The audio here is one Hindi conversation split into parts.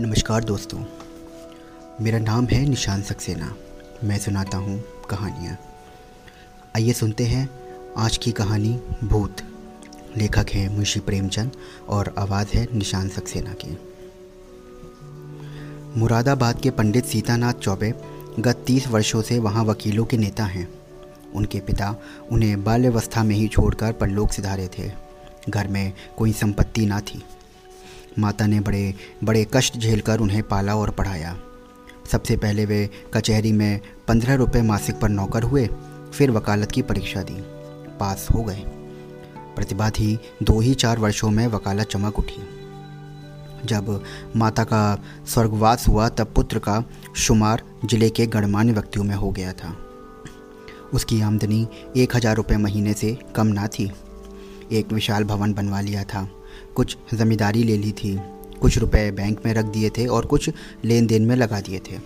नमस्कार दोस्तों। मेरा नाम है निशान सक्सेना। मैं सुनाता हूँ कहानियाँ। आइए सुनते हैं आज की कहानी भूत। लेखक हैं मुंशी प्रेमचंद और आवाज़ है निशान सक्सेना की। मुरादाबाद के पंडित सीतानाथ चौबे गत तीस वर्षों से वहाँ वकीलों के नेता हैं। उनके पिता उन्हें बाल्यावस्था में ही छोड़कर परलोक सिधारे थे। घर में कोई संपत्ति ना थी। माता ने बड़े बड़े कष्ट झेलकर उन्हें पाला और पढ़ाया। सबसे पहले वे कचहरी में पंद्रह रुपये मासिक पर नौकर हुए, फिर वकालत की परीक्षा दी। पास हो गए। प्रतिभा थी दो ही चार वर्षों में वकालत चमक उठी। जब माता का स्वर्गवास हुआ, तब पुत्र का शुमार ज़िले के गणमान्य व्यक्तियों में हो गया था। उसकी आमदनी एक हज़ार रुपये महीने से कम ना थी। एक विशाल भवन बनवा लिया था। कुछ ज़मींदारी ले ली थी, कुछ रुपए बैंक में रख दिए थे और कुछ लेन देन में लगा दिए थे।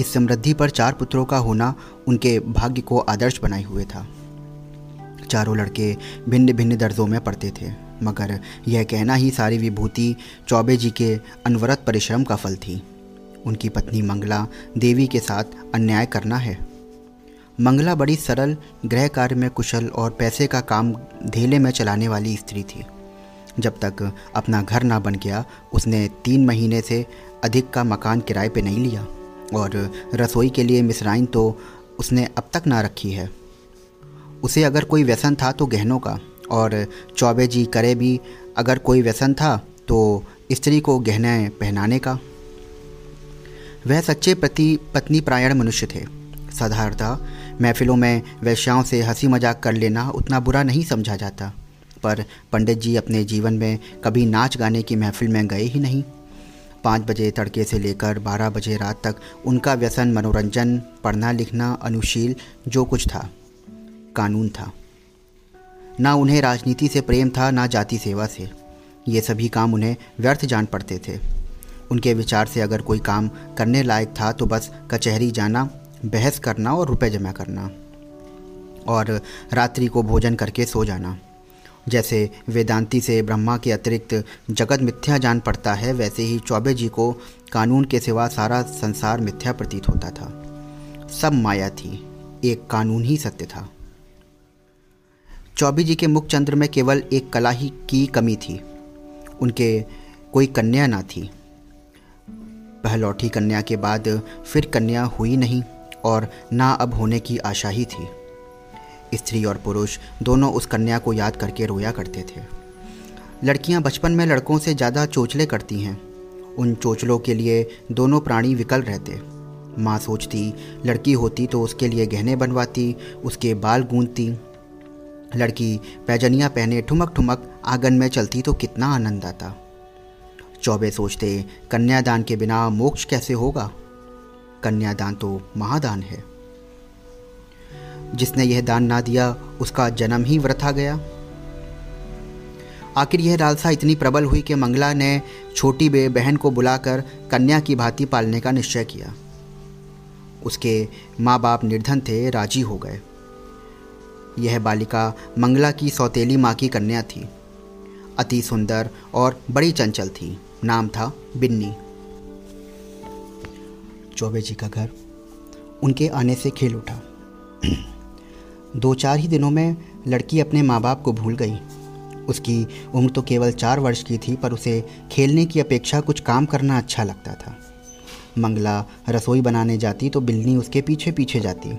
इस समृद्धि पर चार पुत्रों का होना उनके भाग्य को आदर्श बनाए हुए था। चारों लड़के भिन्न भिन्न दर्जों में पढ़ते थे, मगर यह कहना ही सारी विभूति चौबे जी के अनवरत परिश्रम का फल थी। उनकी पत्नी मंगला देवी के साथ अन्याय करना है। मंगला बड़ी सरल गृह कार्य में कुशल और पैसे का काम धेले में चलाने वाली स्त्री थी। जब तक अपना घर ना बन गया, उसने तीन महीने से अधिक का मकान किराए पे नहीं लिया। और रसोई के लिए मिसराइन तो उसने अब तक ना रखी है। उसे अगर कोई व्यसन था तो गहनों का, और चौबे जी करे भी अगर कोई व्यसन था तो स्त्री को गहने पहनाने का। वह सच्चे पति, पत्नी प्रायण मनुष्य थे। साधारणतः महफिलों में वैश्याओं से हँसी मज़ाक कर लेना उतना बुरा नहीं समझा जाता। पर पंडित जी अपने जीवन में कभी नाच गाने की महफिल में गए ही नहीं। पाँच बजे तड़के से लेकर बारह बजे रात तक उनका व्यसन मनोरंजन, पढ़ना लिखना, अनुशील, जो कुछ था, कानून था। ना उन्हें राजनीति से प्रेम था, ना जाति सेवा से। ये सभी काम उन्हें व्यर्थ जान पड़ते थे। उनके विचार से अगर कोई काम करने लायक था तो बस कचहरी जाना, बहस करना और रुपए जमा करना, और रात्रि को भोजन करके सो जाना। जैसे वेदांती से ब्रह्मा के अतिरिक्त जगत मिथ्या जान पड़ता है, वैसे ही चौबे जी को कानून के सिवा सारा संसार मिथ्या प्रतीत होता था। सब माया थी, एक कानून ही सत्य था। चौबे जी के मुख चंद्र में केवल एक कला ही की कमी थी। उनके कोई कन्या ना थी। पहलौठी कन्या के बाद फिर कन्या हुई नहीं और ना अब होने की आशा ही थी। स्त्री और पुरुष दोनों उस कन्या को याद करके रोया करते थे। लड़कियाँ बचपन में लड़कों से ज़्यादा चोचले करती हैं। उन चोचलों के लिए दोनों प्राणी विकल रहते। माँ सोचती, लड़की होती तो उसके लिए गहने बनवाती, उसके बाल गूंदती लड़की पैजनियाँ पहने ठुमक ठुमक आँगन में चलती तो कितना आनंद आता। चौबे सोचते, कन्यादान के बिना मोक्ष कैसे होगा? कन्यादान तो महादान है। जिसने यह दान ना दिया, उसका जन्म ही वृथा गया। आखिर यह लालसा इतनी प्रबल हुई कि मंगला ने छोटी बे बहन को बुलाकर कन्या की भांति पालने का निश्चय किया। उसके माँ बाप निर्धन थे, राज़ी हो गए। यह बालिका मंगला की सौतेली माँ की कन्या थी। अति सुंदर और बड़ी चंचल थी। नाम था बिन्नी। चौबे जी का घर उनके आने से खेल उठा। दो चार ही दिनों में लड़की अपने माँ बाप को भूल गई। उसकी उम्र तो केवल चार वर्ष की थी, पर उसे खेलने की अपेक्षा कुछ काम करना अच्छा लगता था। मंगला रसोई बनाने जाती तो बिल्ली उसके पीछे पीछे जाती।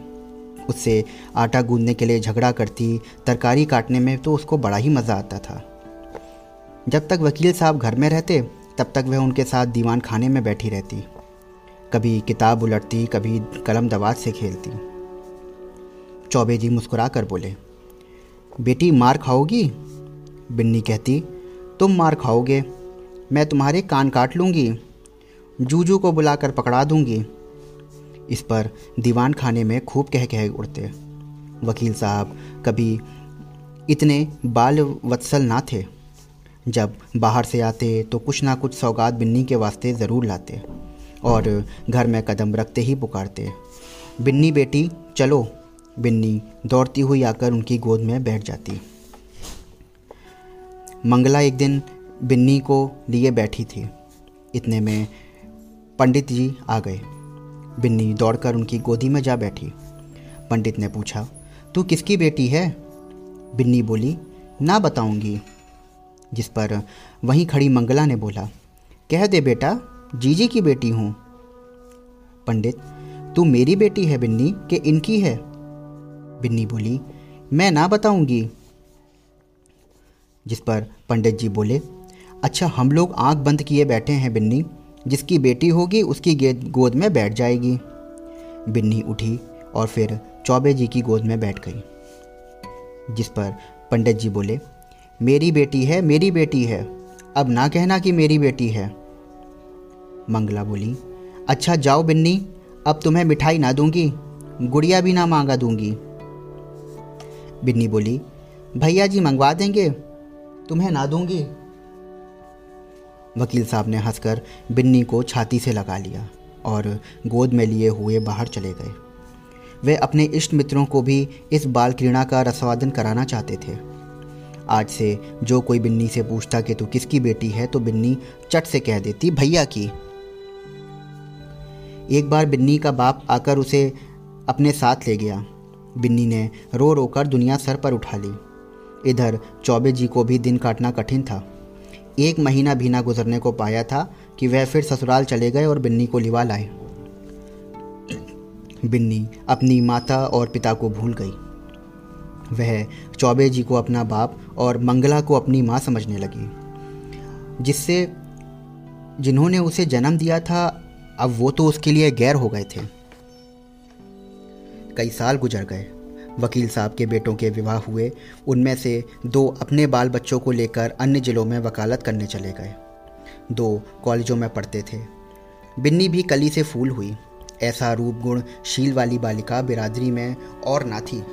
उससे आटा गूंदने के लिए झगड़ा करती, तरकारी काटने में तो उसको बड़ा ही मज़ा आता था। जब तक वकील साहब घर में रहते, तब तक वह उनके साथ दीवान खाने में बैठी रहती। कभी किताब उलटती, कभी कलम दवात से खेलती। चौबे जी मुस्कुरा कर बोले, बेटी, मार खाओगी? बिन्नी कहती, तुम मार खाओगे, मैं तुम्हारे कान काट लूँगी, जूजू को बुलाकर पकड़ा दूँगी। इस पर दीवान खाने में खूब कह कह उड़ते। वकील साहब कभी इतने बाल वत्सल ना थे। जब बाहर से आते तो कुछ ना कुछ सौगात बिन्नी के वास्ते ज़रूर लाते और घर में कदम रखते ही पुकारते। बिन्नी, बेटी, चलो बिन्नी दौड़ती हुई आकर उनकी गोद में बैठ जाती। मंगला एक दिन बिन्नी को लिए बैठी थी। इतने में पंडित जी आ गए। बिन्नी दौड़कर उनकी गोदी में जा बैठी। पंडित ने पूछा, तू किसकी बेटी है? बिन्नी बोली, ना बताऊँगी। जिस पर वहीं खड़ी मंगला ने बोला, कह दे बेटा, जीजी की बेटी हूँ। पंडित, तू मेरी बेटी है बिन्नी कि इनकी है? बिन्नी बोली, मैं ना बताऊँगी। जिस पर पंडित जी बोले अच्छा हम लोग आँख बंद किए बैठे हैं बिन्नी, जिसकी बेटी होगी उसकी गोद में बैठ जाएगी। बिन्नी उठी और फिर चौबे जी की गोद में बैठ गई। जिस पर पंडित जी बोले, मेरी बेटी है, मेरी बेटी है, अब ना कहना कि मेरी बेटी है। मंगला बोली अच्छा जाओ बिन्नी, अब तुम्हें मिठाई ना दूँगी, गुड़िया भी ना मांगा दूँगी। बिन्नी बोली, भैया जी, मंगवा देंगे? तुम्हें ना दूँगी? वकील साहब ने हंसकर बिन्नी को छाती से लगा लिया और गोद में लिए हुए बाहर चले गए। वे अपने इष्ट मित्रों को भी इस बाल क्रीड़ा का रसवादन कराना चाहते थे। आज से जो कोई बिन्नी से पूछता कि तू किसकी बेटी है तो बिन्नी चट से कह देती, भैया की। एक बार बिन्नी का बाप आकर उसे अपने साथ ले गया। बिन्नी ने रो रो कर दुनिया सर पर उठा ली। इधर चौबे जी को भी दिन काटना कठिन था। एक महीना भी ना गुजरने को पाया था कि वह फिर ससुराल चले गए और बिन्नी को लिवा लाए। बिन्नी अपनी माता और पिता को भूल गई। वह चौबे जी को अपना बाप और मंगला को अपनी माँ समझने लगी। जिससे जिन्होंने उसे जन्म दिया था, अब वो तो उसके लिए गैर हो गए थे। कई साल गुजर गए। वकील साहब के बेटों के विवाह हुए। उनमें से दो अपने बाल बच्चों को लेकर अन्य जिलों में वकालत करने चले गए। दो कॉलेजों में पढ़ते थे। बिन्नी भी कली से फूल हुई। ऐसा रूप गुण शील वाली बालिका बिरादरी में और ना थी।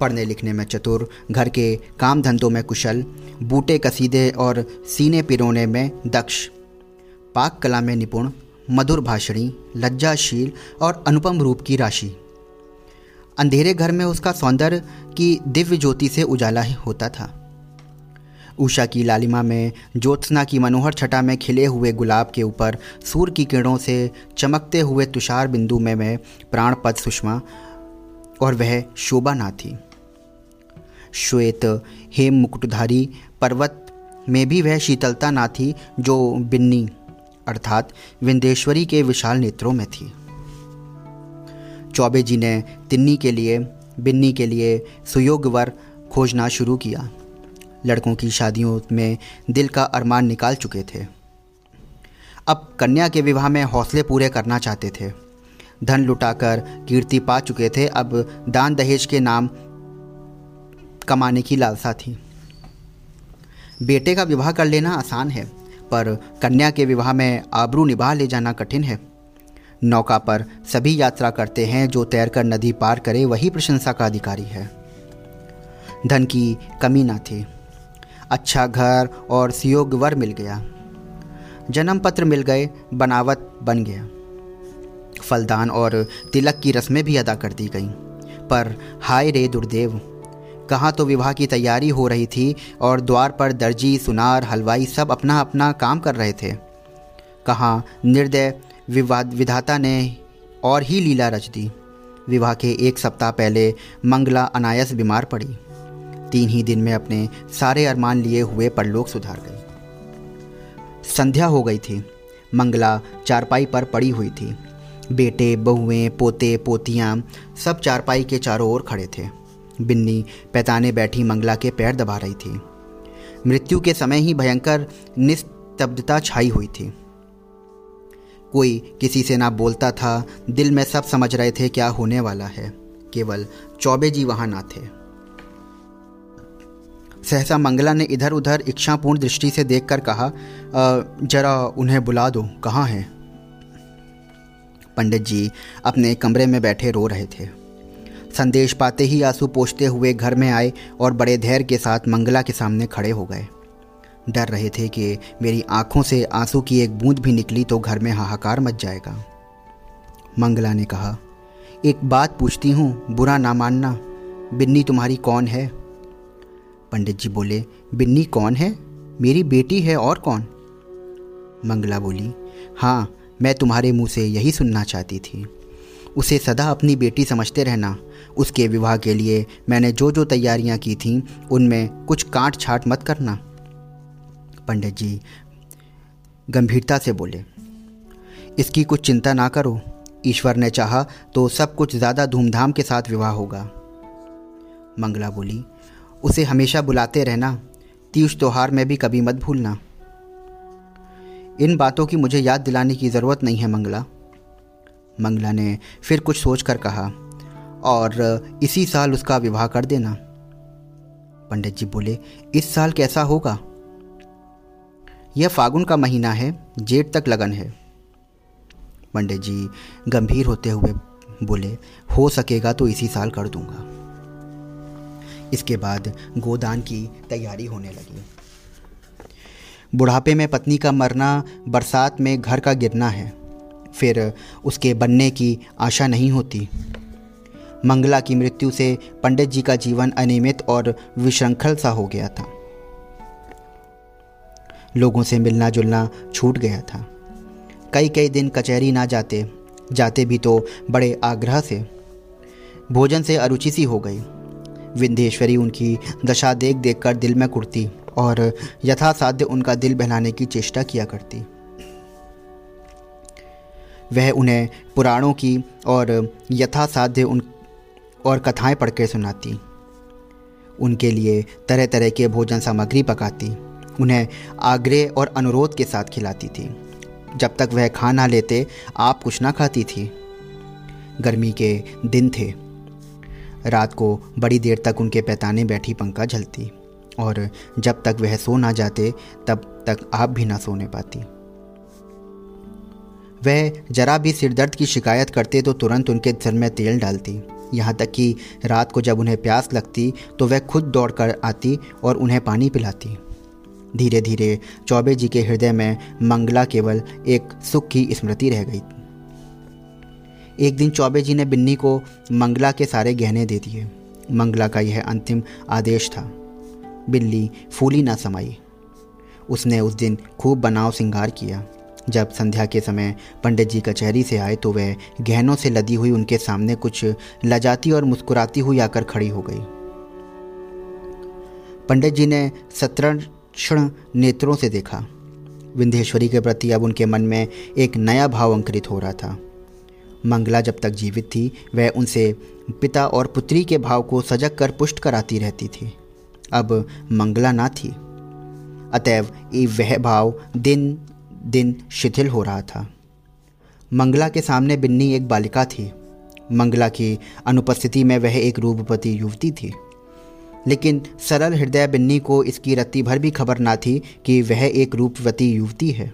पढ़ने लिखने में चतुर, घर के काम धंधों में कुशल, बूटे कसीदे और सीने पिरोने में दक्ष, पाक कला में निपुण मधुर भाषणी, लज्जाशील और अनुपम रूप की राशि। अंधेरे घर में उसका सौंदर्य की दिव्य ज्योति से उजाला होता था। उषा की लालिमा में, ज्योत्सना की मनोहर छटा में खिले हुए गुलाब के ऊपर, सूर्य की किरणों से चमकते हुए तुषार बिंदु में, मैं प्राणपद सुषमा और वह शोभा ना थी। श्वेत, हेम मुकुटधारी पर्वत में भी वह शीतलता ना थी जो बिन्नी अर्थात विंदेश्वरी के विशाल नेत्रों में थी। चौबे जी ने तिन्नी के लिए, बिन्नी के लिए सुयोग वर खोजना शुरू किया। लड़कों की शादियों में दिल का अरमान निकाल चुके थे। अब कन्या के विवाह में हौसले पूरे करना चाहते थे। धन लुटाकर कीर्ति पा चुके थे। अब दान दहेज के नाम कमाने की लालसा थी। बेटे का विवाह कर लेना आसान है। पर कन्या के विवाह में आबरू निभा ले जाना कठिन है। नौका पर सभी यात्रा करते हैं जो तैरकर नदी पार करे, वही प्रशंसा का अधिकारी है। धन की कमी ना थी। अच्छा घर और सुयोग वर मिल गया। जन्म पत्र मिल गए, बनावट बन गया। फलदान और तिलक की रस्में भी अदा कर दी गईं। पर हाय रे दुर्देव कहाँ तो विवाह की तैयारी हो रही थी और द्वार पर दर्जी, सुनार, हलवाई सब अपना अपना काम कर रहे थे। कहाँ निर्दय विवाद विधाता ने और ही लीला रच दी। विवाह के एक सप्ताह पहले मंगला अनायस बीमार पड़ी। तीन ही दिन में अपने सारे अरमान लिए हुए परलोक सुधार गई। संध्या हो गई थी। मंगला चारपाई पर पड़ी हुई थी। बेटे, बहुएँ, पोते, पोतियाँ सब चारपाई के चारों ओर खड़े थे। बिन्नी पैताने बैठी मंगला के पैर दबा रही थी। मृत्यु के समय ही भयंकर निस्तब्धता छाई हुई थी। कोई किसी से ना बोलता था, दिल में सब समझ रहे थे क्या होने वाला है। केवल चौबे जी वहाँ ना थे। सहसा मंगला ने इधर उधर इच्छापूर्ण दृष्टि से देखकर कहा जरा उन्हें बुला दो, कहाँ हैं? पंडित जी अपने कमरे में बैठे रो रहे थे। संदेश पाते ही आँसू पोछते हुए घर में आए और बड़े धैर्य के साथ मंगला के सामने खड़े हो गए। डर रहे थे कि मेरी आँखों से आँसू की एक बूंद भी निकली तो घर में हाहाकार मच जाएगा। मंगला ने कहा, एक बात पूछती हूँ, बुरा ना मानना। बिन्नी तुम्हारी कौन है? पंडित जी बोले, बिन्नी कौन है? मेरी बेटी है और कौन? मंगला बोली हाँ मैं तुम्हारे मुँह से यही सुनना चाहती थी। उसे सदा अपनी बेटी समझते रहना। उसके विवाह के लिए मैंने जो जो तैयारियाँ की थीं, उनमें कुछ काट छाट मत करना। पंडित जी गंभीरता से बोले, इसकी कुछ चिंता ना करो। ईश्वर ने चाहा तो सब कुछ ज़्यादा धूमधाम के साथ विवाह होगा। मंगला बोली, उसे हमेशा बुलाते रहना। तीज त्योहार में भी कभी मत भूलना। इन बातों की मुझे याद दिलाने की ज़रूरत नहीं है मंगला। मंगला ने फिर कुछ सोच कर कहा, और इसी साल उसका विवाह कर देना। पंडित जी बोले, इस साल कैसा होगा? यह फागुन का महीना है, जेठ तक लगन है। पंडित जी गंभीर होते हुए बोले, हो सकेगा तो इसी साल कर दूँगा। इसके बाद गोदान की तैयारी होने लगी। बुढ़ापे में पत्नी का मरना, बरसात में घर का गिरना है। फिर उसके बनने की आशा नहीं होती। मंगला की मृत्यु से पंडित जी का जीवन अनियमित और विश्रृंखल सा हो गया था। लोगों से मिलना जुलना छूट गया था। कई कई दिन कचहरी ना जाते जाते भी तो बड़े आग्रह से। भोजन से अरुचि सी हो गई। विंध्येश्वरी उनकी दशा देख देख कर दिल में कुड़ती और यथासाध्य उनका दिल बहलाने की चेष्टा किया करती। वह उन्हें पुराणों की और यथासाध्य उन और कथाएँ पढ़ के सुनाती। उनके लिए तरह तरह के भोजन सामग्री पकाती। उन्हें आग्रह और अनुरोध के साथ खिलाती थी। जब तक वह खा ना लेते, आप कुछ ना खाती थी। गर्मी के दिन थे। रात को बड़ी देर तक उनके पैताने बैठी पंखा झलती। और जब तक वह सो ना जाते, तब तक आप भी ना सोने पाती। वह जरा भी सिरदर्द की शिकायत करते तो तुरंत उनके सिर में तेल डालती। यहाँ तक कि रात को जब उन्हें प्यास लगती तो वह खुद दौड़ कर आती और उन्हें पानी पिलाती। धीरे धीरे चौबे जी के हृदय में मंगला केवल एक सुख की स्मृति रह गई। एक दिन चौबे जी ने बिन्नी को मंगला के सारे गहने दे दिए। मंगला का यह अंतिम आदेश था। बिल्ली फूली ना समाई। उसने उस दिन खूब बनाव श्रृंगार किया। जब संध्या के समय पंडित जी कचहरी से आए तो वह गहनों से लदी हुई उनके सामने कुछ लजाती और मुस्कुराती हुई आकर खड़ी हो गई। पंडित जी ने सतरण नेत्रों से देखा। विंध्येश्वरी के प्रति अब उनके मन में एक नया भाव अंकुरित हो रहा था। मंगला जब तक जीवित थी, वह उनसे पिता और पुत्री के भाव को सजग कर पुष्ट कराती रहती थी। अब मंगला ना थी। अतएव वह भाव दिन दिन शिथिल हो रहा था। मंगला के सामने बिन्नी एक बालिका थी। मंगला की अनुपस्थिति में वह एक रूपवती युवती थी। लेकिन सरल हृदय बिन्नी को इसकी रत्ती भर भी खबर ना थी कि वह एक रूपवती युवती है।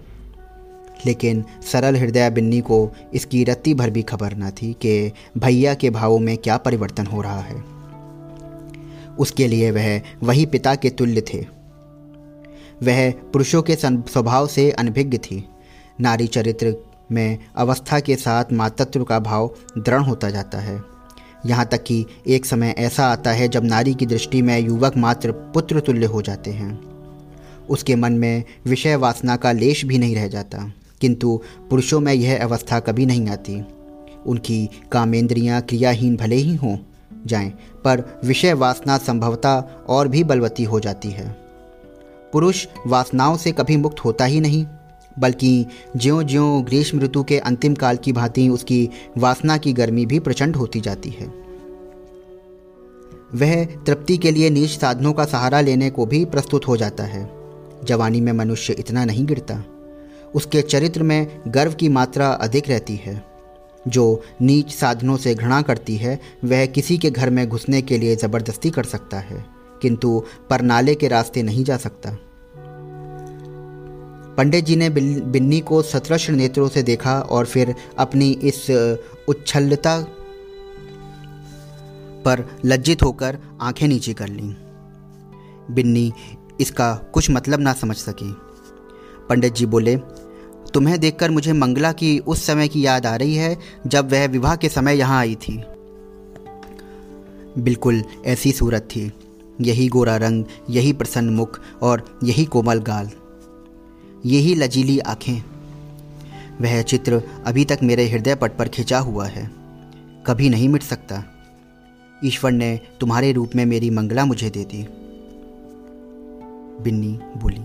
लेकिन सरल हृदय बिन्नी को इसकी रत्ती भर भी खबर ना थी कि भैया के भावों में क्या परिवर्तन हो रहा है। उसके लिए वह वही पिता के तुल्य थे। वह पुरुषों के स्वभाव से अनभिज्ञ थी। नारी चरित्र में अवस्था के साथ मातृत्व का भाव दृढ़ होता जाता है। यहाँ तक कि एक समय ऐसा आता है जब नारी की दृष्टि में युवक मात्र पुत्र तुल्य हो जाते हैं। उसके मन में विषय वासना का लेश भी नहीं रह जाता, किंतु पुरुषों में यह अवस्था कभी नहीं आती। उनकी कामेंद्रियाँ क्रियाहीन भले ही हों, जाएँ, पर विषय वासना संभवता और भी बलवती हो जाती है। पुरुष वासनाओं से कभी मुक्त होता ही नहीं, बल्कि ज्यो ज्यो ग्रीष्म ऋतु के अंतिम काल की भांति उसकी वासना की गर्मी भी प्रचंड होती जाती है। वह तृप्ति के लिए नीच साधनों का सहारा लेने को भी प्रस्तुत हो जाता है। जवानी में मनुष्य इतना नहीं गिरता। उसके चरित्र में गर्व की मात्रा अधिक रहती है। जो नीच साधनों से घृणा करती है, वह किसी के घर में घुसने के लिए ज़बरदस्ती कर सकता है। किंतु परनाले के रास्ते नहीं जा सकता। पंडित जी ने बिन्नी को सतरश नेत्रों से देखा और फिर अपनी इस उच्छलता पर लज्जित होकर आँखें नीचे कर लीं। बिन्नी इसका कुछ मतलब ना समझ सकी। पंडित जी बोले, तुम्हें देखकर मुझे मंगला की उस समय की याद आ रही है जब वह विवाह के समय यहाँ आई थी। बिल्कुल ऐसी सूरत थी। यही गोरा रंग, यही प्रसन्न मुख और यही कोमल गाल। यही लजीली आँखें। वह चित्र अभी तक मेरे हृदय पट पर खिंचा हुआ है। कभी नहीं मिट सकता। ईश्वर ने तुम्हारे रूप में मेरी मंगला मुझे दे दी। बिन्नी बोली,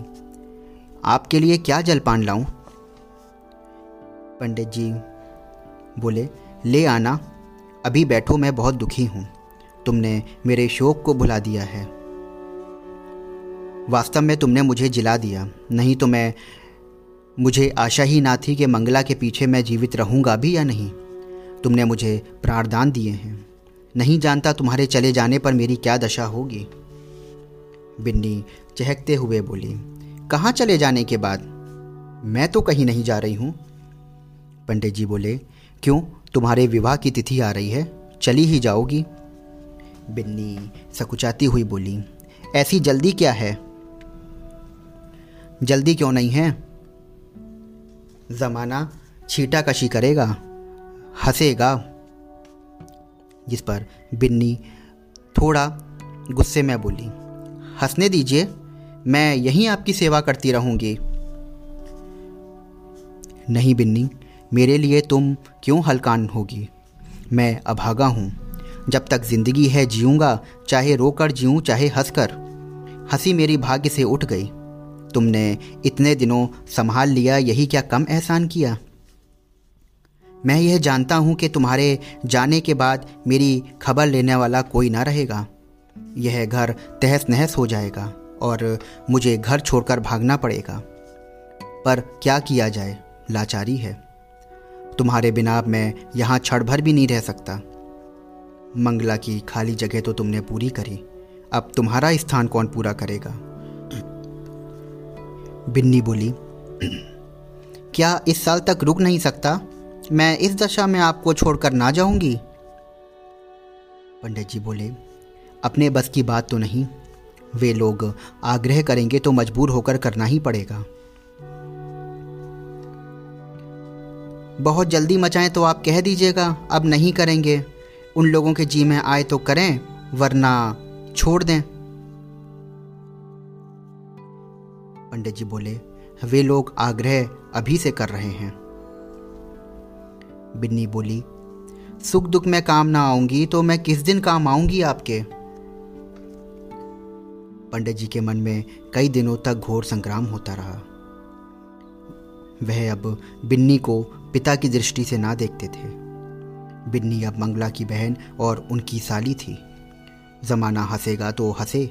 आपके लिए क्या जलपान लाऊं? पंडित जी बोले, ले आना, अभी बैठो मैं बहुत दुखी हूँ। तुमने मेरे शोक को भुला दिया है। वास्तव में तुमने मुझे जिला दिया। नहीं तो मैं, मुझे आशा ही ना थी कि मंगला के पीछे मैं जीवित रहूँगा भी या नहीं। तुमने मुझे प्राणदान दिए हैं। नहीं जानता तुम्हारे चले जाने पर मेरी क्या दशा होगी। बिन्नी चहकते हुए बोली, कहाँ चले जाने के बाद? मैं तो कहीं नहीं जा रही हूँ। पंडित जी बोले, क्यों? तुम्हारे विवाह की तिथि आ रही है। चली ही जाओगी। बिन्नी सकुचाती हुई बोली, ऐसी जल्दी क्या है? जल्दी क्यों नहीं है? जमाना छीटा कशी करेगा, हंसेगा। जिस पर बिन्नी थोड़ा गुस्से में बोली, हंसने दीजिए, मैं यहीं आपकी सेवा करती रहूँगी। नहीं बिन्नी, मेरे लिए तुम क्यों हलकान होगी? मैं अभागा हूँ। जब तक ज़िंदगी है जीऊँगा, चाहे रोकर जीऊँ, चाहे हंसकर। हँसी मेरी भाग्य से उठ गई। तुमने इतने दिनों संभाल लिया, यही क्या कम एहसान किया? मैं यह जानता हूँ कि तुम्हारे जाने के बाद मेरी खबर लेने वाला कोई ना रहेगा। यह घर तहस नहस हो जाएगा और मुझे घर छोड़कर भागना पड़ेगा। पर क्या किया जाए? लाचारी है। तुम्हारे बिना मैं यहाँ क्षण भर भी नहीं रह सकता। मंगला की खाली जगह तो तुमने पूरी करी। अब तुम्हारा स्थान कौन पूरा करेगा? बिन्नी बोली, क्या इस साल तक रुक नहीं सकता? मैं इस दशा में आपको छोड़कर ना जाऊँगी? पंडित जी बोले, अपने बस की बात तो नहीं, वे लोग आग्रह करेंगे तो मजबूर होकर करना ही पड़ेगा। बहुत जल्दी मचाएँ तो आप कह दीजिएगा, अब नहीं करेंगे। उन लोगों के जी में आए तो करें, वरना छोड़ दें। पंडित जी बोले, वे लोग आग्रह अभी से कर रहे हैं। बिन्नी बोली, सुख दुख में काम ना आऊँगी तो मैं किस दिन काम आऊँगी आपके? पंडित जी के मन में कई दिनों तक घोर संग्राम होता रहा। वह अब बिन्नी को पिता की दृष्टि से ना देखते थे। बिन्नी अब मंगला की बहन और उनकी साली थी। जमाना हंसेगा तो हंसे,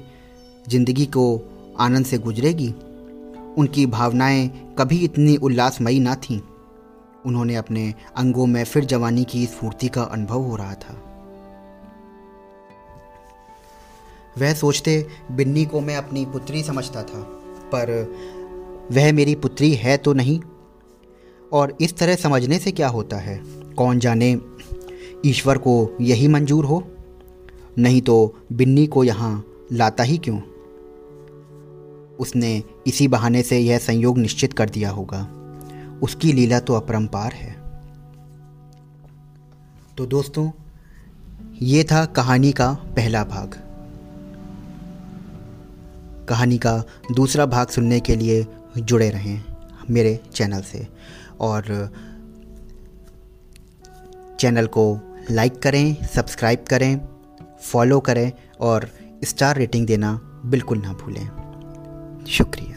ज़िंदगी को आनंद से गुजरेगी। उनकी भावनाएँ कभी इतनी उल्लासमयी ना थीं। उन्होंने अपने अंगों में फिर जवानी की स्फूर्ति का अनुभव हो रहा था। वह सोचते, बिन्नी को मैं अपनी पुत्री समझता था, पर वह मेरी पुत्री है तो नहीं। और इस तरह समझने से क्या होता है? कौन जाने ईश्वर को यही मंजूर हो? नहीं तो बिन्नी को यहाँ लाता ही क्यों? उसने इसी बहाने से यह संयोग निश्चित कर दिया होगा। उसकी लीला तो अपरंपार है। तो दोस्तों, ये था कहानी का पहला भाग। कहानी का दूसरा भाग सुनने के लिए जुड़े रहें मेरे चैनल से। और चैनल को लाइक करें, सब्सक्राइब करें, फॉलो करें और स्टार रेटिंग देना बिल्कुल ना भूलें। शुक्रिया।